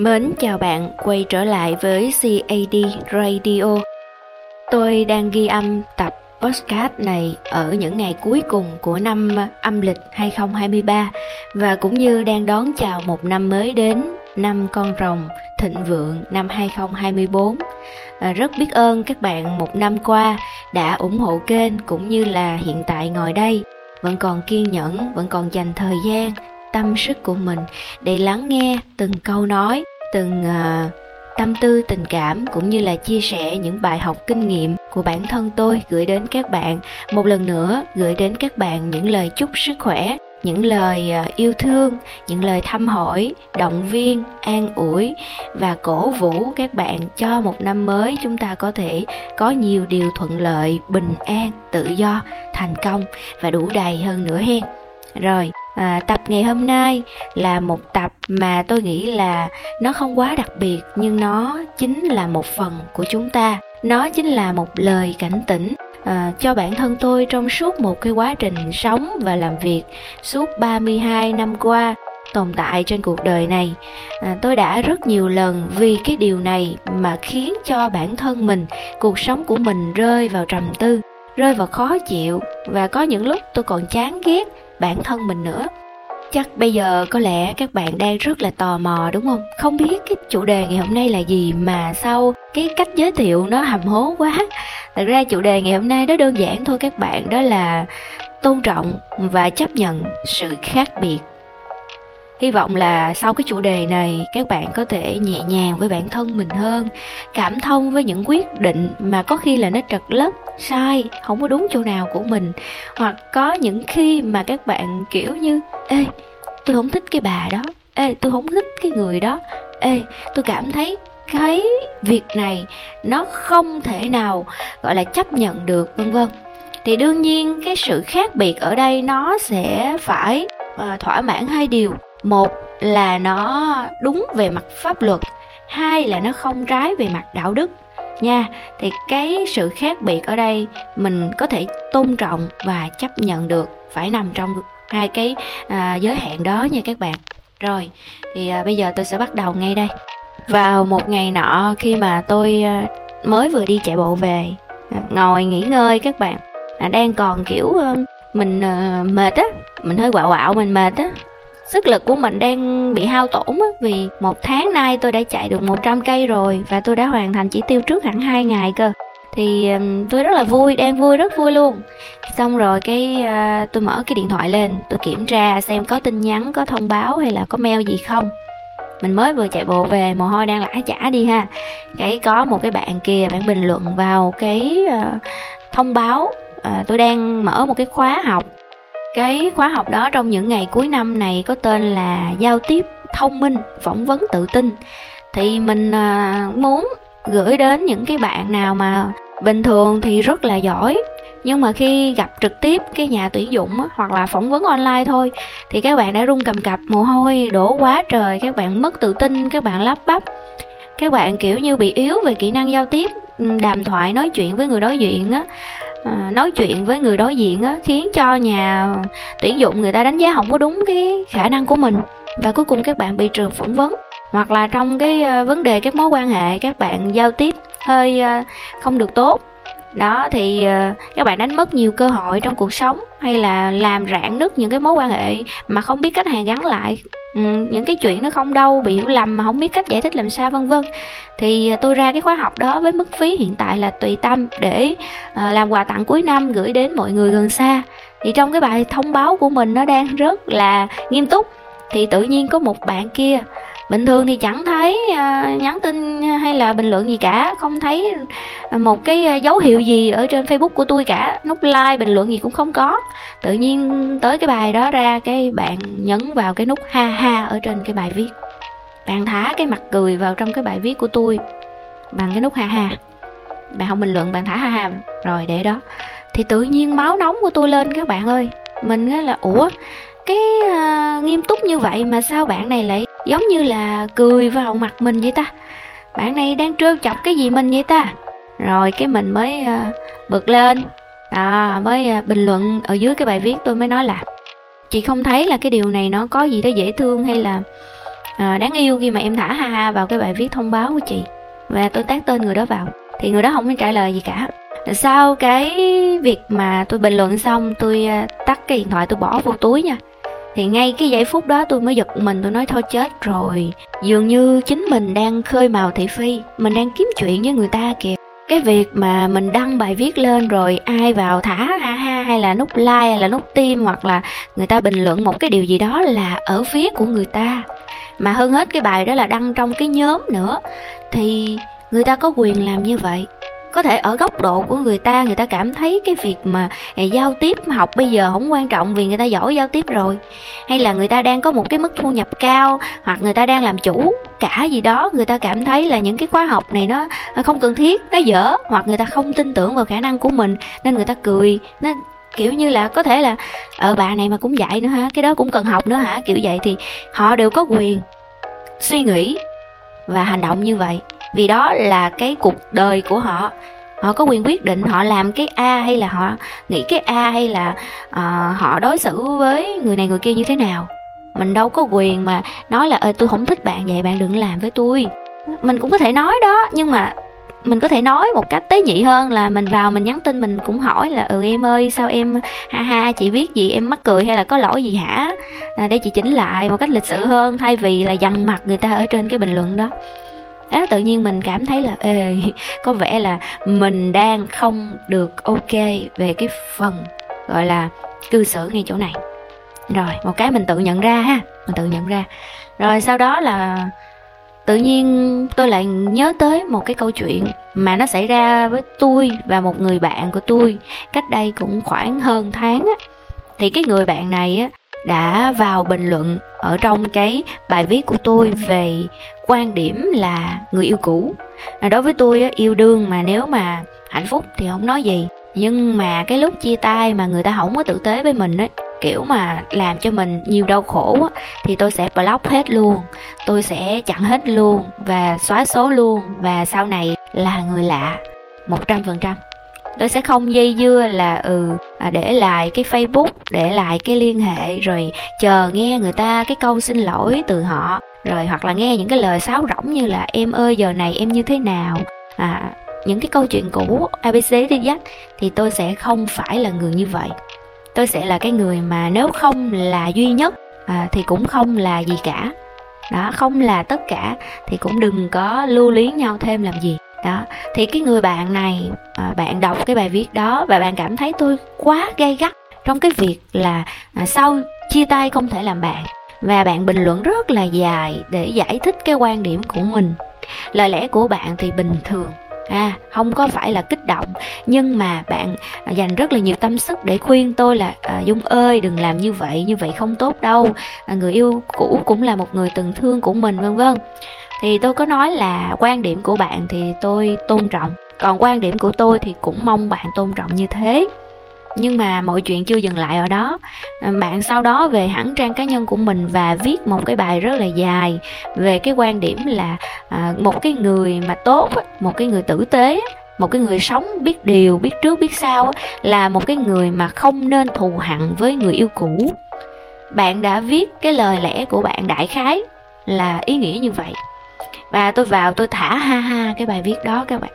Mến chào bạn quay trở lại với CAD Radio. Tôi đang ghi âm tập podcast này ở những ngày cuối cùng của năm âm lịch 2023 và cũng như đang đón chào một năm mới đến, năm con rồng thịnh vượng năm 2024. À, rất biết ơn các bạn một năm qua đã ủng hộ kênh cũng như là hiện tại ngồi đây vẫn còn kiên nhẫn, vẫn còn dành thời gian tâm sức của mình để lắng nghe từng câu nói từng uh, tâm tư tình cảm cũng như là chia sẻ những bài học kinh nghiệm của bản thân tôi gửi đến các bạn. Một lần nữa gửi đến các bạn những lời chúc sức khỏe những lời ờ, yêu thương những lời thăm hỏi động viên an ủi và cổ vũ các bạn cho một năm mới. Chúng ta có thể có nhiều điều thuận lợi bình an tự do thành công và đủ đầy hơn nữa hen. Rồi à, tập ngày hôm nay là một tập mà tôi nghĩ là nó không quá đặc biệt nhưng nó chính là một phần của chúng ta. Nó chính là một lời cảnh tỉnh à, cho bản thân tôi trong suốt một cái quá trình sống và làm việc suốt 32 năm qua tồn tại trên cuộc đời này. À, tôi đã rất nhiều lần vì cái điều này mà khiến cho bản thân mình cuộc sống của mình rơi vào trầm tư rơi vào khó chịu. Và có những lúc tôi còn chán ghét bản thân mình nữa. Chắc bây giờ có lẽ các bạn đang rất là tò mò, đúng không? Không biết cái chủ đề ngày hôm nay là gì mà sau cái cách giới thiệu nó hầm hố quá. Thật ra chủ đề ngày hôm nay nó đơn giản thôi các bạn, đó là tôn trọng và chấp nhận sự khác biệt hy vọng là sau cái chủ đề này các bạn có thể nhẹ nhàng với bản thân mình hơn cảm thông với những quyết định mà có khi là nó trật lất sai không có đúng chỗ nào của mình. Hoặc có những khi mà các bạn kiểu như ê tôi không thích cái bà đó ê tôi không thích cái người đó ê tôi cảm thấy cái việc này nó không thể nào gọi là chấp nhận được vân vân. Thì đương nhiên cái sự khác biệt ở đây nó sẽ phải uh, thỏa mãn hai điều một là nó đúng về mặt pháp luật hai là nó không trái về mặt đạo đức. Nha thì cái sự khác biệt ở đây mình có thể tôn trọng và chấp nhận được phải nằm trong hai cái à, giới hạn đó nha các bạn. Rồi thì à, bây giờ tôi sẽ bắt đầu ngay đây. Vào một ngày nọ khi mà tôi à, mới vừa đi chạy bộ về à, ngồi nghỉ ngơi các bạn à, đang còn kiểu à, mình à, mệt á mình hơi quạo quạo mình mệt á sức lực của mình đang bị hao tổn á, vì một tháng nay tôi đã chạy được 100 cây rồi và tôi đã hoàn thành chỉ tiêu trước hẳn hai ngày cơ. Thì tôi rất là vui đang vui rất vui luôn. Xong rồi cái uh, tôi mở cái điện thoại lên tôi kiểm tra xem có tin nhắn có thông báo hay là có mail gì không. Mình mới vừa chạy bộ về mồ hôi đang lã chả đi ha. Cái có một cái bạn kia bạn bình luận vào cái uh, thông báo uh, tôi đang mở một cái khóa học cái khóa học đó trong những ngày cuối năm này có tên là giao tiếp thông minh phỏng vấn tự tin. Thì mình à, muốn gửi đến những cái bạn nào mà bình thường thì rất là giỏi nhưng mà khi gặp trực tiếp cái nhà tuyển dụng á, hoặc là phỏng vấn online thôi thì các bạn đã run cầm cập mồ hôi đổ quá trời các bạn mất tự tin các bạn lắp bắp. Các bạn kiểu như bị yếu về kỹ năng giao tiếp ừ, đàm thoại nói chuyện với người đối diện á à, nói chuyện với người đối diện á khiến cho nhà tuyển dụng người ta đánh giá không có đúng cái khả năng của mình. Và cuối cùng các bạn bị trường phỏng vấn. Hoặc là trong cái ờ, vấn đề các mối quan hệ các bạn giao tiếp hơi ờ, không được tốt. Đó thì các bạn đánh mất nhiều cơ hội trong cuộc sống hay là làm rạn nứt những cái mối quan hệ mà không biết cách hàn gắn lại. Ừ, những cái chuyện nó không đâu, bị hiểu lầm mà không biết cách giải thích làm sao, vân vân. Thì à, tôi ra cái khóa học đó với mức phí hiện tại là tùy tâm để à, làm quà tặng cuối năm gửi đến mọi người gần xa. Thì trong cái bài thông báo của mình nó đang rất là nghiêm túc. Thì tự nhiên có một bạn kia bình thường thì chẳng thấy uh, nhắn tin hay là bình luận gì cả không thấy một cái à, dấu hiệu gì ở trên facebook của tôi cả. Nút like bình luận gì cũng không có. Tự nhiên tới cái bài đó ra cái bạn nhấn vào cái nút ha ha ở trên cái bài viết. Bạn thả cái mặt cười vào trong cái bài viết của tôi bằng cái nút ha ha. Bạn không bình luận bạn thả ha ha. Rồi để đó. Thì tự nhiên máu nóng của tôi lên các bạn ơi. Mình á là ủa cái uh, nghiêm túc như vậy mà sao bạn này lại giống như là cười vào mặt mình vậy ta. Bạn này đang trêu chọc cái gì mình vậy ta? Rồi cái mình mới uh, bực lên. À, mới uh, bình luận ở dưới cái bài viết tôi mới nói là chị không thấy là cái điều này nó có gì đó dễ thương hay là uh, đáng yêu khi mà em thả ha ha vào cái bài viết thông báo của chị? Và tôi tác tên người đó vào. Thì người đó không có trả lời gì cả. Sau cái việc mà tôi bình luận xong tôi tắt cái điện thoại tôi bỏ vô túi nha thì ngay cái giây phút đó tôi mới giật mình, tôi nói thôi chết rồi. Dường như chính mình đang khơi màu thị phi, mình đang kiếm chuyện với người ta kìa. Cái việc mà mình đăng bài viết lên rồi ai vào thả, ha ha, hay là nút like, hay là nút tim, hoặc là người ta bình luận một cái điều gì đó là ở phía của người ta. Mà hơn hết cái bài đó là đăng trong cái nhóm nữa. Thì người ta có quyền làm như vậy có thể ở góc độ của người ta người ta cảm thấy cái việc mà à, giao tiếp học bây giờ không quan trọng vì người ta giỏi giao tiếp rồi. Hay là người ta đang có một cái mức thu nhập cao, hoặc người ta đang làm chủ cả gì đó, người ta cảm thấy là những cái khóa học này nó không cần thiết, nó dở, hoặc người ta không tin tưởng vào khả năng của mình, nên người ta cười. Nó kiểu như là có thể là ở bà này mà cũng dạy nữa hả? Cái đó cũng cần học nữa hả? Kiểu vậy thì họ đều có quyền suy nghĩ và hành động như vậy vì đó là cái cuộc đời của họ. Họ có quyền quyết định họ làm cái a hay là họ nghĩ cái a hay là uh, họ đối xử với người này người kia như thế nào. Mình đâu có quyền mà nói là ơi tôi không thích bạn vậy bạn đừng làm với tôi. Mình cũng có thể nói đó nhưng mà mình có thể nói một cách tế nhị hơn là mình vào mình nhắn tin mình cũng hỏi là ừ em ơi sao em ha ha chị viết gì? Em mắc cười hay là có lỗi gì hả? À, để chị chỉnh lại một cách lịch sự hơn thay vì là dằn mặt người ta ở trên cái bình luận đó đó tự nhiên mình cảm thấy là, ê, có vẻ là mình đang không được ok về cái phần, gọi là, cư xử ngay chỗ này. Rồi, một cái mình tự nhận ra ha, mình tự nhận ra. Rồi, sau đó là tự nhiên tôi lại nhớ tới một cái câu chuyện mà nó xảy ra với tôi và một người bạn của tôi cách đây cũng khoảng hơn tháng á. Thì cái người bạn này á đã vào bình luận ở trong cái bài viết của tôi về quan điểm là người yêu cũ. Đối với tôi yêu đương mà nếu mà hạnh phúc thì không nói gì. Nhưng mà cái lúc chia tay mà người ta không có tử tế với mình ấy kiểu mà làm cho mình nhiều đau khổ á, thì tôi sẽ block hết luôn. Tôi sẽ chặn hết luôn và xóa số luôn. Và sau này là người lạ một trăm phần trăm tôi sẽ không dây dưa là ừ à, để lại cái facebook để lại cái liên hệ rồi chờ nghe người ta cái câu xin lỗi từ họ rồi hoặc là nghe những cái lời sáo rỗng như là em ơi giờ này em như thế nào? À những cái câu chuyện cũ abc đi dắt thì tôi sẽ không phải là người như vậy. Tôi sẽ là cái người mà nếu không là duy nhất à, thì cũng không là gì cả. Đó không là tất cả thì cũng đừng có lưu luyến nhau thêm làm gì đó thì cái người bạn này à, bạn đọc cái bài viết đó và bạn cảm thấy tôi quá gay gắt trong cái việc là à, sau chia tay không thể làm bạn. Và bạn bình luận rất là dài để giải thích cái quan điểm của mình. Lời lẽ của bạn thì bình thường à không có phải là kích động. Nhưng mà bạn à, dành rất là nhiều tâm sức để khuyên tôi là à, dung ơi đừng làm như vậy như vậy không tốt đâu. À, người yêu cũ cũng là một người từng thương của mình vân vân thì tôi có nói là quan điểm của bạn thì tôi tôn trọng. Còn quan điểm của tôi thì cũng mong bạn tôn trọng như thế. Nhưng mà mọi chuyện chưa dừng lại ở đó. Bạn sau đó về hẳn trang cá nhân của mình và viết một cái bài rất là dài về cái quan điểm là à, một cái người mà tốt, một cái người tử tế, một cái người sống biết điều, biết trước, biết sau là một cái người mà không nên thù hận với người yêu cũ. Bạn đã viết cái lời lẽ của bạn đại khái là ý nghĩa như vậy và tôi vào tôi thả ha ha cái bài viết đó các bạn.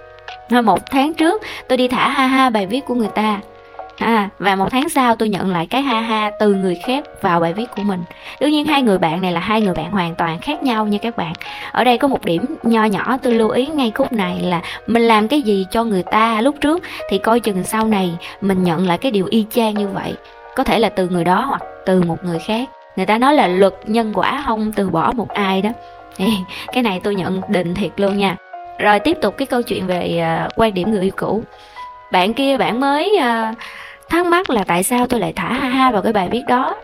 Một tháng trước tôi đi thả ha ha bài viết của người ta. À, và một tháng sau tôi nhận lại cái ha ha từ người khác vào bài viết của mình. Đương nhiên hai người bạn này là hai người bạn hoàn toàn khác nhau nha các bạn. Ở đây có một điểm nho nhỏ tôi lưu ý ngay khúc này là mình làm cái gì cho người ta lúc trước thì coi chừng sau này mình nhận lại cái điều y chang như vậy. Có thể là từ người đó hoặc từ một người khác. Người ta nói là luật nhân quả không từ bỏ một ai đó cái này tôi nhận định thiệt luôn nha. Rồi tiếp tục cái câu chuyện về uh, quan điểm người yêu cũ. Bạn kia bạn mới uh, thắc mắc là tại sao tôi lại thả ha ha vào cái bài viết đó.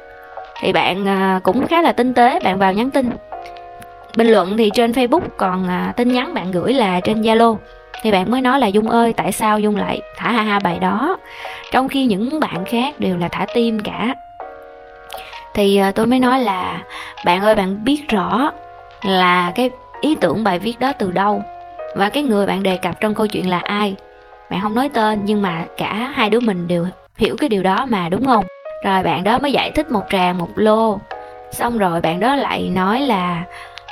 Thì bạn uh, cũng khá là tinh tế bạn vào nhắn tin. Bình luận thì trên facebook còn uh, tin nhắn bạn gửi là trên zalo. Thì bạn mới nói là dung ơi tại sao dung lại thả ha ha bài đó? Trong khi những bạn khác đều là thả tim cả. Thì uh, tôi mới nói là bạn ơi bạn biết rõ là cái ý tưởng bài viết đó từ đâu? Và cái người bạn đề cập trong câu chuyện là ai? Bạn không nói tên nhưng mà cả hai đứa mình đều hiểu cái điều đó mà đúng không? Rồi bạn đó mới giải thích một tràng một lô. Xong rồi bạn đó lại nói là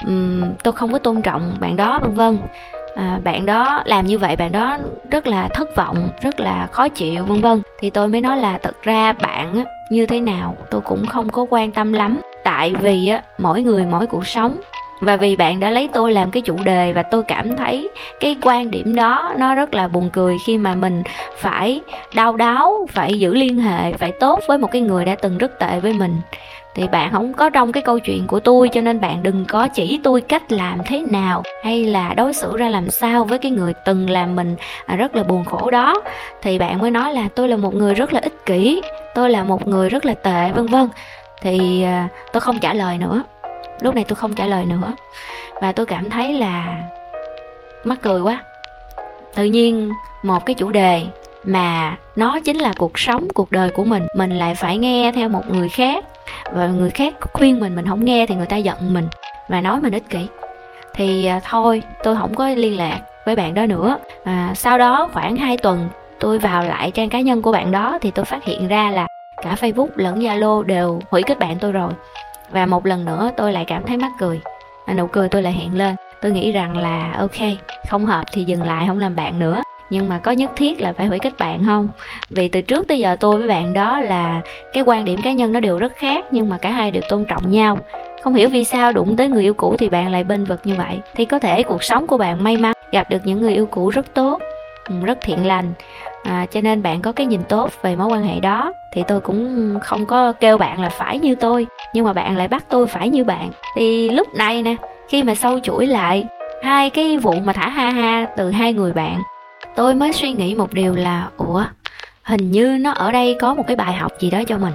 um, tôi không có tôn trọng bạn đó vân vân. À, bạn đó làm như vậy bạn đó rất là thất vọng rất là khó chịu vân vân. Thì tôi mới nói là thật ra bạn á, như thế nào tôi cũng không có quan tâm lắm. Tại vì á mỗi người mỗi cuộc sống và vì bạn đã lấy tôi làm cái chủ đề và tôi cảm thấy cái quan điểm đó nó rất là buồn cười khi mà mình phải đau đáu, phải giữ liên hệ, phải tốt với một cái người đã từng rất tệ với mình. Thì bạn không có trong cái câu chuyện của tôi, cho nên bạn đừng có chỉ tôi cách làm thế nào hay là đối xử ra làm sao với cái người từng làm mình à, rất là buồn khổ đó. Thì bạn mới nói là tôi là một người rất là ích kỷ, tôi là một người rất là tệ, vân vân. Thì à, tôi không trả lời nữa lúc này tôi không trả lời nữa. Và tôi cảm thấy là mắc cười quá. Tự nhiên một cái chủ đề mà nó chính là cuộc sống cuộc đời của mình mình lại phải nghe theo một người khác. Và người khác khuyên mình mình không nghe thì người ta giận mình và nói mình ích kỷ. Thì à, thôi tôi không có liên lạc với bạn đó nữa. À, sau đó khoảng 2 tuần tôi vào lại trang cá nhân của bạn đó thì tôi phát hiện ra là cả facebook lẫn zalo đều hủy kết bạn tôi rồi và một lần nữa tôi lại cảm thấy mắc cười. À, nụ cười tôi lại hiện lên. Tôi nghĩ rằng là ok không hợp thì dừng lại không làm bạn nữa. Nhưng mà có nhất thiết là phải hủy kết bạn không? Vì từ trước tới giờ tôi với bạn đó là cái quan điểm cá nhân nó đều rất khác nhưng mà cả hai đều tôn trọng nhau. Không hiểu vì sao đụng tới người yêu cũ thì bạn lại bênh vực như vậy. Thì có thể cuộc sống của bạn may mắn gặp được những người yêu cũ rất tốt rất thiện lành à, cho nên bạn có cái nhìn tốt về mối quan hệ đó thì tôi cũng không có kêu bạn là phải như tôi nhưng mà bạn lại bắt tôi phải như bạn. Thì lúc này nè khi mà sâu chuỗi lại hai cái vụ mà thả ha ha từ hai người bạn tôi mới suy nghĩ một điều là ủa hình như nó ở đây có một cái bài học gì đó cho mình.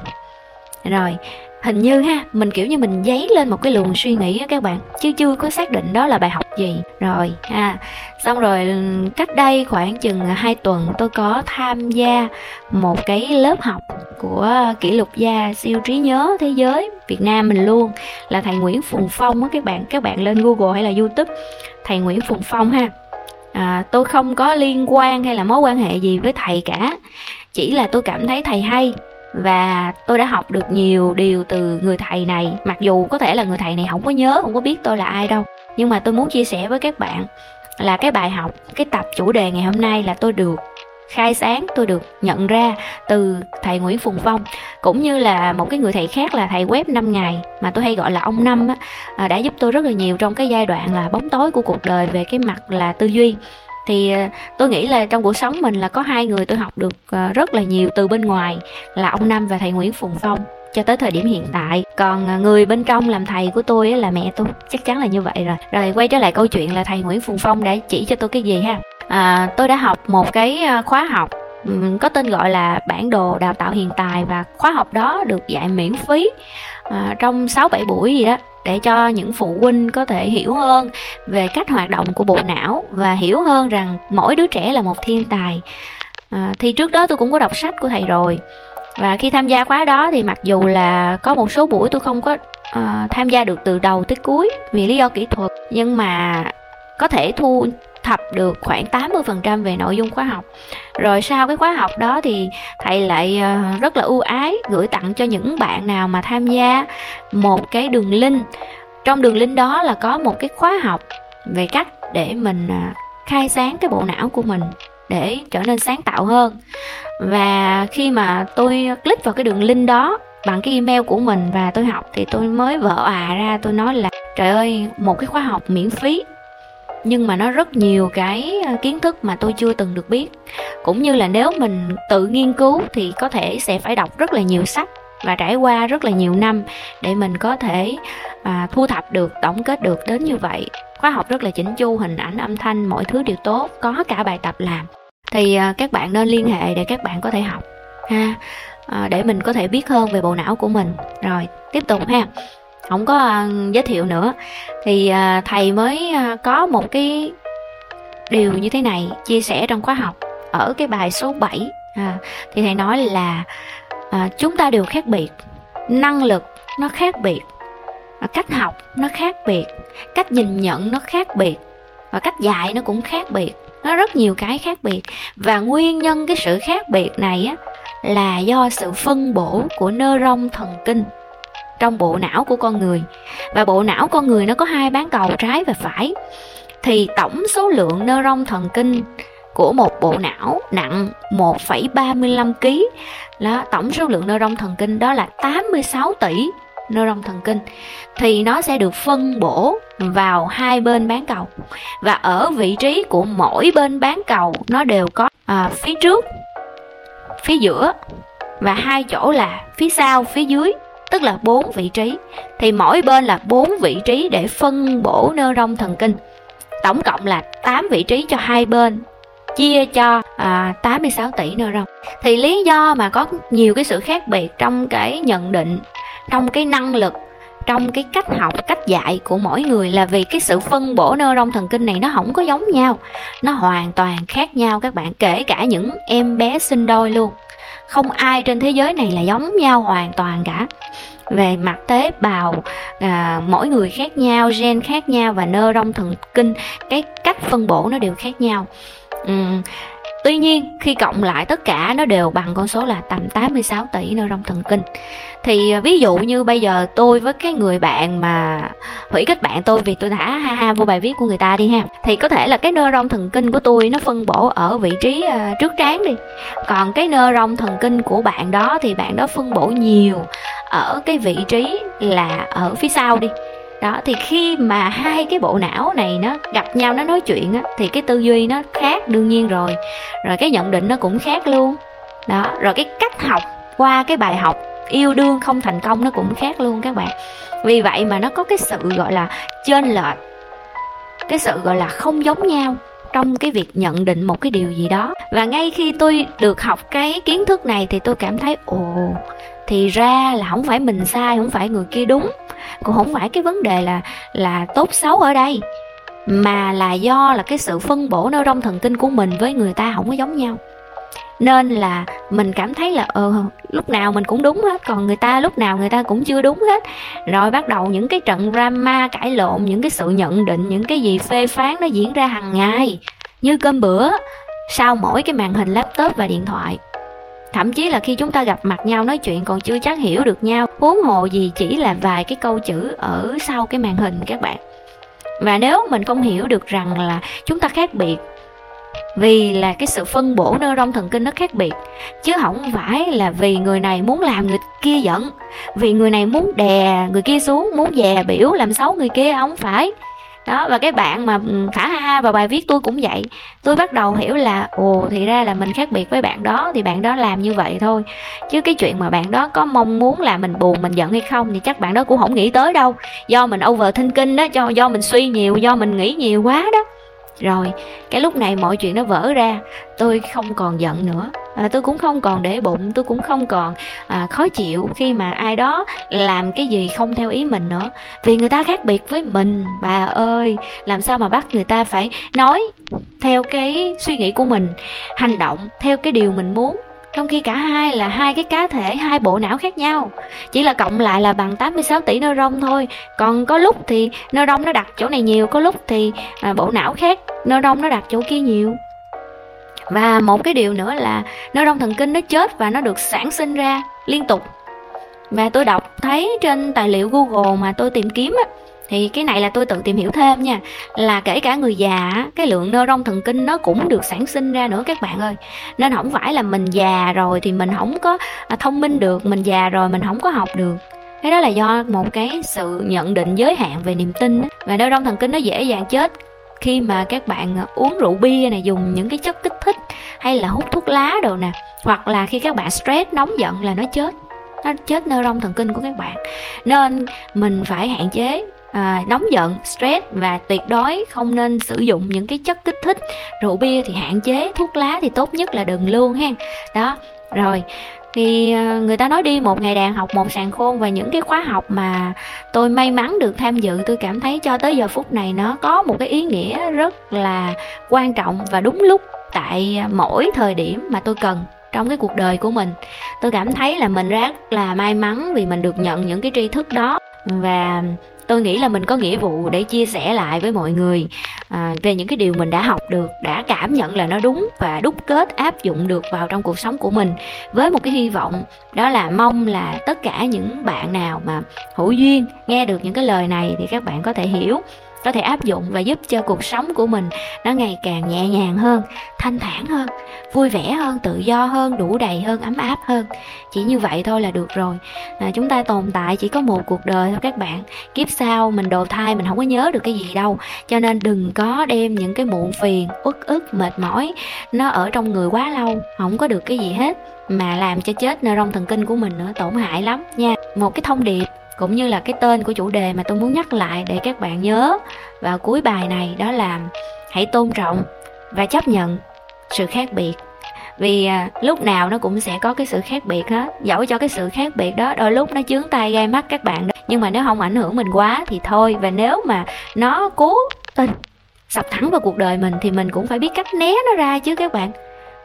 Rồi hình như ha mình kiểu như mình dấy lên một cái luồng suy nghĩ á các bạn chứ chưa có xác định đó là bài học gì. Rồi ha xong rồi ừ, cách đây khoảng chừng hai tuần tôi có tham gia một cái lớp học của kỷ lục gia siêu trí nhớ thế giới Việt Nam mình luôn là thầy Nguyễn Phùng Phong á các bạn các bạn lên Google hay là YouTube. Thầy Nguyễn Phùng Phong ha à, tôi không có liên quan hay là mối quan hệ gì với thầy cả chỉ là tôi cảm thấy thầy hay và tôi đã học được nhiều điều từ người thầy này. Mặc dù có thể là người thầy này không có nhớ không có biết tôi là ai đâu. Nhưng mà tôi muốn chia sẻ với các bạn là cái bài học cái tập chủ đề ngày hôm nay là tôi được khai sáng tôi được nhận ra từ thầy Nguyễn Phùng Phong cũng như là một cái người thầy khác là thầy web 5 ngày mà tôi hay gọi là ông năm á, à, đã giúp tôi rất là nhiều trong cái giai đoạn là bóng tối của cuộc đời về cái mặt là tư duy thì ờ, tôi nghĩ là trong cuộc sống mình là có hai người tôi học được ờ, rất là nhiều từ bên ngoài là ông năm và thầy Nguyễn Phùng Phong cho tới thời điểm hiện tại. Còn ờ, người bên trong làm thầy của tôi là mẹ tôi chắc chắn là như vậy rồi. Rồi quay trở lại câu chuyện là thầy Nguyễn Phùng Phong đã chỉ cho tôi cái gì ha? À, tôi đã học một cái khóa học có tên gọi là bản đồ đào tạo hiện tài và khóa học đó được dạy miễn phí à, trong 6 7 buổi gì đó để cho những phụ huynh có thể hiểu hơn về cách hoạt động của bộ não và hiểu hơn rằng mỗi đứa trẻ là một thiên tài. À, thì trước đó tôi cũng có đọc sách của thầy rồi. Và khi tham gia khóa đó thì mặc dù là có một số buổi tôi không có uh, tham gia được từ đầu tới cuối vì lý do kỹ thuật nhưng mà có thể thu thập được khoảng 80% về nội dung khóa học. Rồi sau cái khóa học đó thì thầy lại ờ, rất là ưu ái gửi tặng cho những bạn nào mà tham gia một cái đường link. Trong đường link đó là có một cái khóa học về cách để mình ờ, khai sáng cái bộ não của mình để trở nên sáng tạo hơn. Và khi mà tôi click vào cái đường link đó bằng cái email của mình và tôi học thì tôi mới vỡ à ra, tôi nói là, trời ơi, một cái khóa học miễn phí nhưng mà nó rất nhiều cái ờ, kiến thức mà tôi chưa từng được biết. Cũng như là nếu mình tự nghiên cứu thì có thể sẽ phải đọc rất là nhiều sách và trải qua rất là nhiều năm để mình có thể à, thu thập được tổng kết được. Đến như vậy khóa học rất là chỉnh chu hình ảnh âm thanh mọi thứ đều tốt có cả bài tập làm. Thì à, các bạn nên liên hệ để các bạn có thể học ha. À, để mình có thể biết hơn về bộ não của mình. Rồi tiếp tục ha không có uh, giới thiệu nữa. Thì uh, thầy mới uh, có một cái điều như thế này chia sẻ trong khóa học. Ở cái bài số 7 à, thì thầy nói là à, chúng ta đều khác biệt. Năng lực nó khác biệt cách học nó khác biệt cách nhìn nhận nó khác biệt và cách dạy nó cũng khác biệt. Nó rất nhiều cái khác biệt. Và nguyên nhân cái sự khác biệt này á là do sự phân bổ của nơ rong thần kinh trong bộ não của con người. Và bộ não con người nó có hai bán cầu trái và phải. Thì tổng số lượng neuron thần kinh của một bộ não nặng 1,35 kg đó tổng số lượng neuron thần kinh đó là 86 tỷ neuron thần kinh thì nó sẽ được phân bổ vào hai bên bán cầu. Và ở vị trí của mỗi bên bán cầu nó đều có à, phía trước phía giữa và hai chỗ là phía sau phía dưới tức là bốn vị trí thì mỗi bên là bốn vị trí để phân bổ nơ rong thần kinh. Tổng cộng là 8 vị trí cho hai bên chia cho à, 86 tỷ nơ rong. Thì lý do mà có nhiều cái sự khác biệt trong cái nhận định trong cái năng lực trong cái cách học cách dạy của mỗi người là vì cái sự phân bổ nơ rong thần kinh này nó không có giống nhau nó hoàn toàn khác nhau các bạn kể cả những em bé sinh đôi luôn không ai trên thế giới này là giống nhau hoàn toàn cả. Về mặt tế bào à, mỗi người khác nhau gen khác nhau và nơ rong thần kinh cái cách phân bổ nó đều khác nhau. Uhm, Tuy nhiên khi cộng lại tất cả nó đều bằng con số là tầm 86 tỷ neuron thần kinh. Thì à, ví dụ như bây giờ tôi với cái người bạn mà hủy kết bạn tôi vì tôi đã ha ha vô bài viết của người ta đi ha thì có thể là cái neuron thần kinh của tôi nó phân bổ ở vị trí uh, trước trán đi. Còn cái neuron thần kinh của bạn đó thì bạn đó phân bổ nhiều ở cái vị trí là ở phía sau đi đó, thì khi mà hai cái bộ não này nó gặp nhau, nó nói chuyện á, thì cái tư duy nó khác đương nhiên rồi. Rồi cái nhận định nó cũng khác luôn. Đó, rồi cái cách học qua cái bài học yêu đương không thành công nó cũng khác luôn các bạn. Vì vậy mà nó có cái sự gọi là trên lệch, cái sự gọi là không giống nhau trong cái việc nhận định một cái điều gì đó. Và ngay khi tôi được học cái kiến thức này thì tôi cảm thấy, ồ thì ra là không phải mình sai, không phải người kia đúng. Cũng không phải cái vấn đề là là tốt xấu ở đây, mà là do là cái sự phân bổ neuron thần kinh của mình với người ta không có giống nhau. Nên là mình cảm thấy là ờ lúc nào mình cũng đúng hết, còn người ta lúc nào người ta cũng chưa đúng hết. Rồi bắt đầu những cái trận drama cãi lộn, những cái sự nhận định, những cái gì phê phán nó diễn ra hàng ngày, như cơm bữa, sau mỗi cái màn hình laptop và điện thoại thậm chí là khi chúng ta gặp mặt nhau, nói chuyện còn chưa chắc hiểu được nhau, huống hồ gì chỉ là vài cái câu chữ ở sau cái màn hình các bạn. Và nếu mình không hiểu được rằng là chúng ta khác biệt, vì là cái sự phân bổ neuron thần kinh nó khác biệt, chứ không phải là vì người này muốn làm người kia giận, vì người này muốn đè người kia xuống, muốn dè biểu làm xấu người kia, không phải đó, và cái bạn mà ừ, thả ha ha vào bài viết tôi cũng vậy. Tôi bắt đầu hiểu là, ồ, thì ra là mình khác biệt với bạn đó, thì bạn đó làm như vậy thôi. Chứ cái chuyện mà bạn đó có mong muốn là mình buồn, mình giận hay không thì chắc bạn đó cũng không nghĩ tới đâu. Do mình overthinking đó cho, do mình suy nhiều, do mình nghĩ nhiều quá đó rồi cái lúc này mọi chuyện nó vỡ ra. Tôi không còn giận nữa. À, tôi cũng không còn để bụng tôi cũng không còn à, khó chịu khi mà ai đó làm cái gì không theo ý mình nữa. Vì người ta khác biệt với mình bà ơi. Làm sao mà bắt người ta phải nói theo cái suy nghĩ của mình hành động theo cái điều mình muốn trong khi cả hai là hai cái cá thể hai bộ não khác nhau. Chỉ là cộng lại là bằng 86 tỷ neuron thôi. Còn có lúc thì neuron nó đặt chỗ này nhiều có lúc thì à, bộ não khác nơ đông nó đặt chỗ kia nhiều. Và một cái điều nữa là nơ đông thần kinh nó chết và nó được sản sinh ra liên tục. Và tôi đọc thấy trên tài liệu google mà tôi tìm kiếm á, thì cái này là tôi tự tìm hiểu thêm nha, là kể cả người già cái lượng nơ rong thần kinh nó cũng được sản sinh ra nữa các bạn ơi. Nên không phải là mình già rồi thì mình không có à, thông minh được, mình già rồi mình không có học được. Cái đó là do một cái sự nhận định giới hạn về niềm tin và nơ rong thần kinh nó dễ dàng chết khi mà các bạn à, uống rượu bia này dùng những cái chất kích thích hay là hút thuốc lá đồ nè hoặc là khi các bạn stress nóng giận là nó chết. Nó chết nơ rong thần kinh của các bạn. Nên mình phải hạn chế à, nóng giận stress và tuyệt đối không nên sử dụng những cái chất kích thích. Rượu bia thì hạn chế thuốc lá thì tốt nhất là đừng luôn ha đó rồi thì ờ, người ta nói đi, một ngày đàn học một sàn khôn và những cái khóa học mà tôi may mắn được tham dự, tôi cảm thấy cho tới giờ phút này nó có một cái ý nghĩa rất là quan trọng và đúng lúc tại mỗi thời điểm mà tôi cần trong cái cuộc đời của mình. Tôi cảm thấy là mình rất là may mắn vì mình được nhận những cái tri thức đó và tôi nghĩ là mình có nghĩa vụ để chia sẻ lại với mọi người à, về những cái điều mình đã học được đã cảm nhận là nó đúng và đúc kết áp dụng được vào trong cuộc sống của mình với một cái hy vọng. Đó là mong là tất cả những bạn nào mà hữu duyên nghe được những cái lời này thì các bạn có thể hiểu có thể áp dụng và giúp cho cuộc sống của mình nó ngày càng nhẹ nhàng hơn thanh thản hơn vui vẻ hơn tự do hơn đủ đầy hơn ấm áp hơn. Chỉ như vậy thôi là được rồi. À, chúng ta tồn tại chỉ có một cuộc đời thôi các bạn. Kiếp sau mình đồ thai mình không có nhớ được cái gì đâu. Cho nên đừng có đem những cái muộn phiền uất ức mệt mỏi nó ở trong người quá lâu. Không có được cái gì hết mà làm cho chết nơ rong thần kinh của mình nữa tổn hại lắm nha. Một cái thông điệp cũng như là cái tên của chủ đề mà tôi muốn nhắc lại để các bạn nhớ. Vào cuối bài này đó là hãy tôn trọng và chấp nhận sự khác biệt. Vì à, lúc nào nó cũng sẽ có cái sự khác biệt hết. Dẫu cho cái sự khác biệt đó đôi lúc nó chướng tay gai mắt các bạn đó nhưng mà nếu không ảnh hưởng mình quá thì thôi. Và nếu mà nó cố tình sập thẳng vào cuộc đời mình thì mình cũng phải biết cách né nó ra chứ các bạn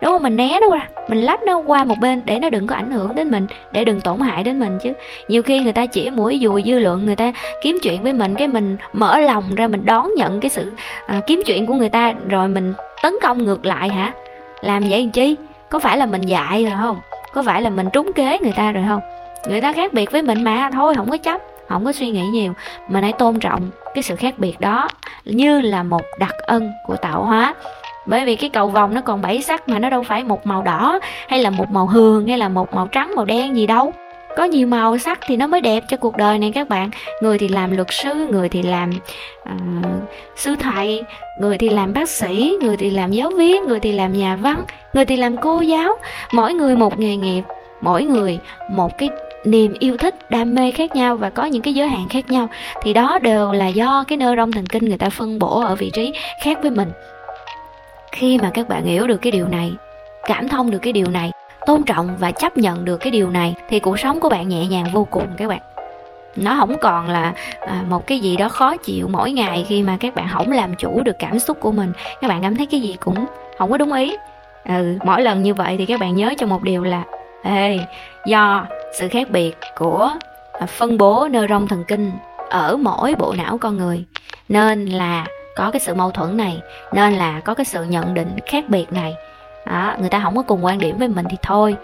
đúng không? Mình né nó qua. Mình lách nó qua một bên để nó đừng có ảnh hưởng đến mình để đừng tổn hại đến mình chứ. Nhiều khi người ta chỉ mũi dùi dư luận người ta kiếm chuyện với mình cái mình mở lòng ra mình đón nhận cái sự à, kiếm chuyện của người ta rồi mình tấn công ngược lại hả? Làm vậy làm chi? Có phải là mình dại rồi không? Có phải là mình trúng kế người ta rồi không? Người ta khác biệt với mình mà thôi không có chấp không có suy nghĩ nhiều. Mình hãy tôn trọng cái sự khác biệt đó như là một đặc ân của tạo hóa bởi vì cái cầu vòng nó còn bảy sắc mà nó đâu phải một màu đỏ hay là một màu hường hay là một màu trắng màu đen gì đâu. Có nhiều màu sắc thì nó mới đẹp cho cuộc đời này các bạn. Người thì làm luật sư người thì làm uh, sư thầy người thì làm bác sĩ người thì làm giáo viên người thì làm nhà văn người thì làm cô giáo. Mỗi người một nghề nghiệp mỗi người một cái niềm yêu thích đam mê khác nhau và có những cái giới hạn khác nhau. Thì đó đều là do cái nơ rong thần kinh người ta phân bổ ở vị trí khác với mình khi mà các bạn hiểu được cái điều này cảm thông được cái điều này tôn trọng và chấp nhận được cái điều này thì cuộc sống của bạn nhẹ nhàng vô cùng các bạn. Nó không còn là à, một cái gì đó khó chịu mỗi ngày khi mà các bạn không làm chủ được cảm xúc của mình. Các bạn cảm thấy cái gì cũng không có đúng ý. Ừ, mỗi lần như vậy thì các bạn nhớ cho một điều là ê do sự khác biệt của à, phân bố nơ rong thần kinh ở mỗi bộ não con người nên là có cái sự mâu thuẫn này nên là có cái sự nhận định khác biệt này. Đó, người ta không có cùng quan điểm với mình thì thôi.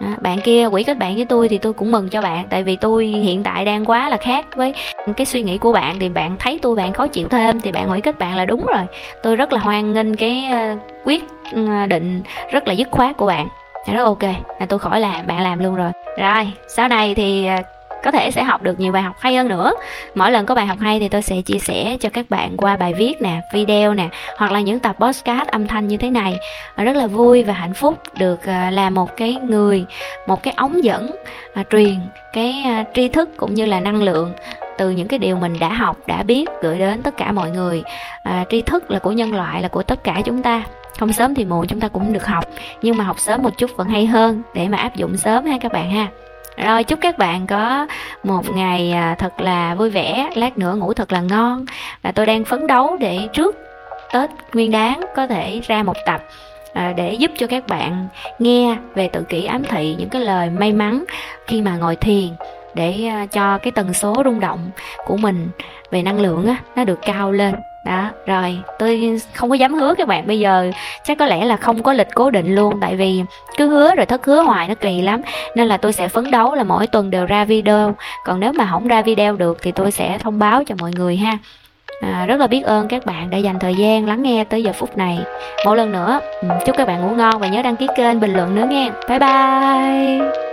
Đó, bạn kia quỷ kết bạn với tôi thì tôi cũng mừng cho bạn tại vì tôi hiện tại đang quá là khác với cái suy nghĩ của bạn. Thì bạn thấy tôi bạn khó chịu thêm thì bạn quỷ kết bạn là đúng rồi. Tôi rất là hoan nghênh cái ờ, quyết ờ, định rất là dứt khoát của bạn. Rất ok là tôi khỏi làm bạn làm luôn rồi. Rồi sau này thì ờ, có thể sẽ học được nhiều bài học hay hơn nữa. Mỗi lần có bài học hay thì tôi sẽ chia sẻ cho các bạn qua bài viết nè video nè hoặc là những tập podcast âm thanh như thế này. Rất là vui và hạnh phúc được à, là một cái người một cái ống dẫn à, truyền cái à, tri thức cũng như là năng lượng từ những cái điều mình đã học đã biết gửi đến tất cả mọi người. À, tri thức là của nhân loại là của tất cả chúng ta. Không sớm thì muộn chúng ta cũng được học nhưng mà học sớm một chút vẫn hay hơn để mà áp dụng sớm ha các bạn ha rồi chúc các bạn có một ngày à, thật là vui vẻ lát nữa ngủ thật là ngon. Và tôi đang phấn đấu để trước tết nguyên đáng có thể ra một tập à, để giúp cho các bạn nghe về tự kỷ ám thị những cái lời may mắn khi mà ngồi thiền để à, cho cái tần số rung động của mình về năng lượng á nó được cao lên đó rồi tôi không có dám hứa các bạn bây giờ chắc có lẽ là không có lịch cố định luôn tại vì cứ hứa rồi thất hứa hoài nó kỳ lắm nên là tôi sẽ phấn đấu là mỗi tuần đều ra video. Còn nếu mà không ra video được thì tôi sẽ thông báo cho mọi người ha. À, rất là biết ơn các bạn đã dành thời gian lắng nghe tới giờ phút này. Một lần nữa ừ, chúc các bạn ngủ ngon và nhớ đăng ký kênh bình luận nữa nghe bye bye!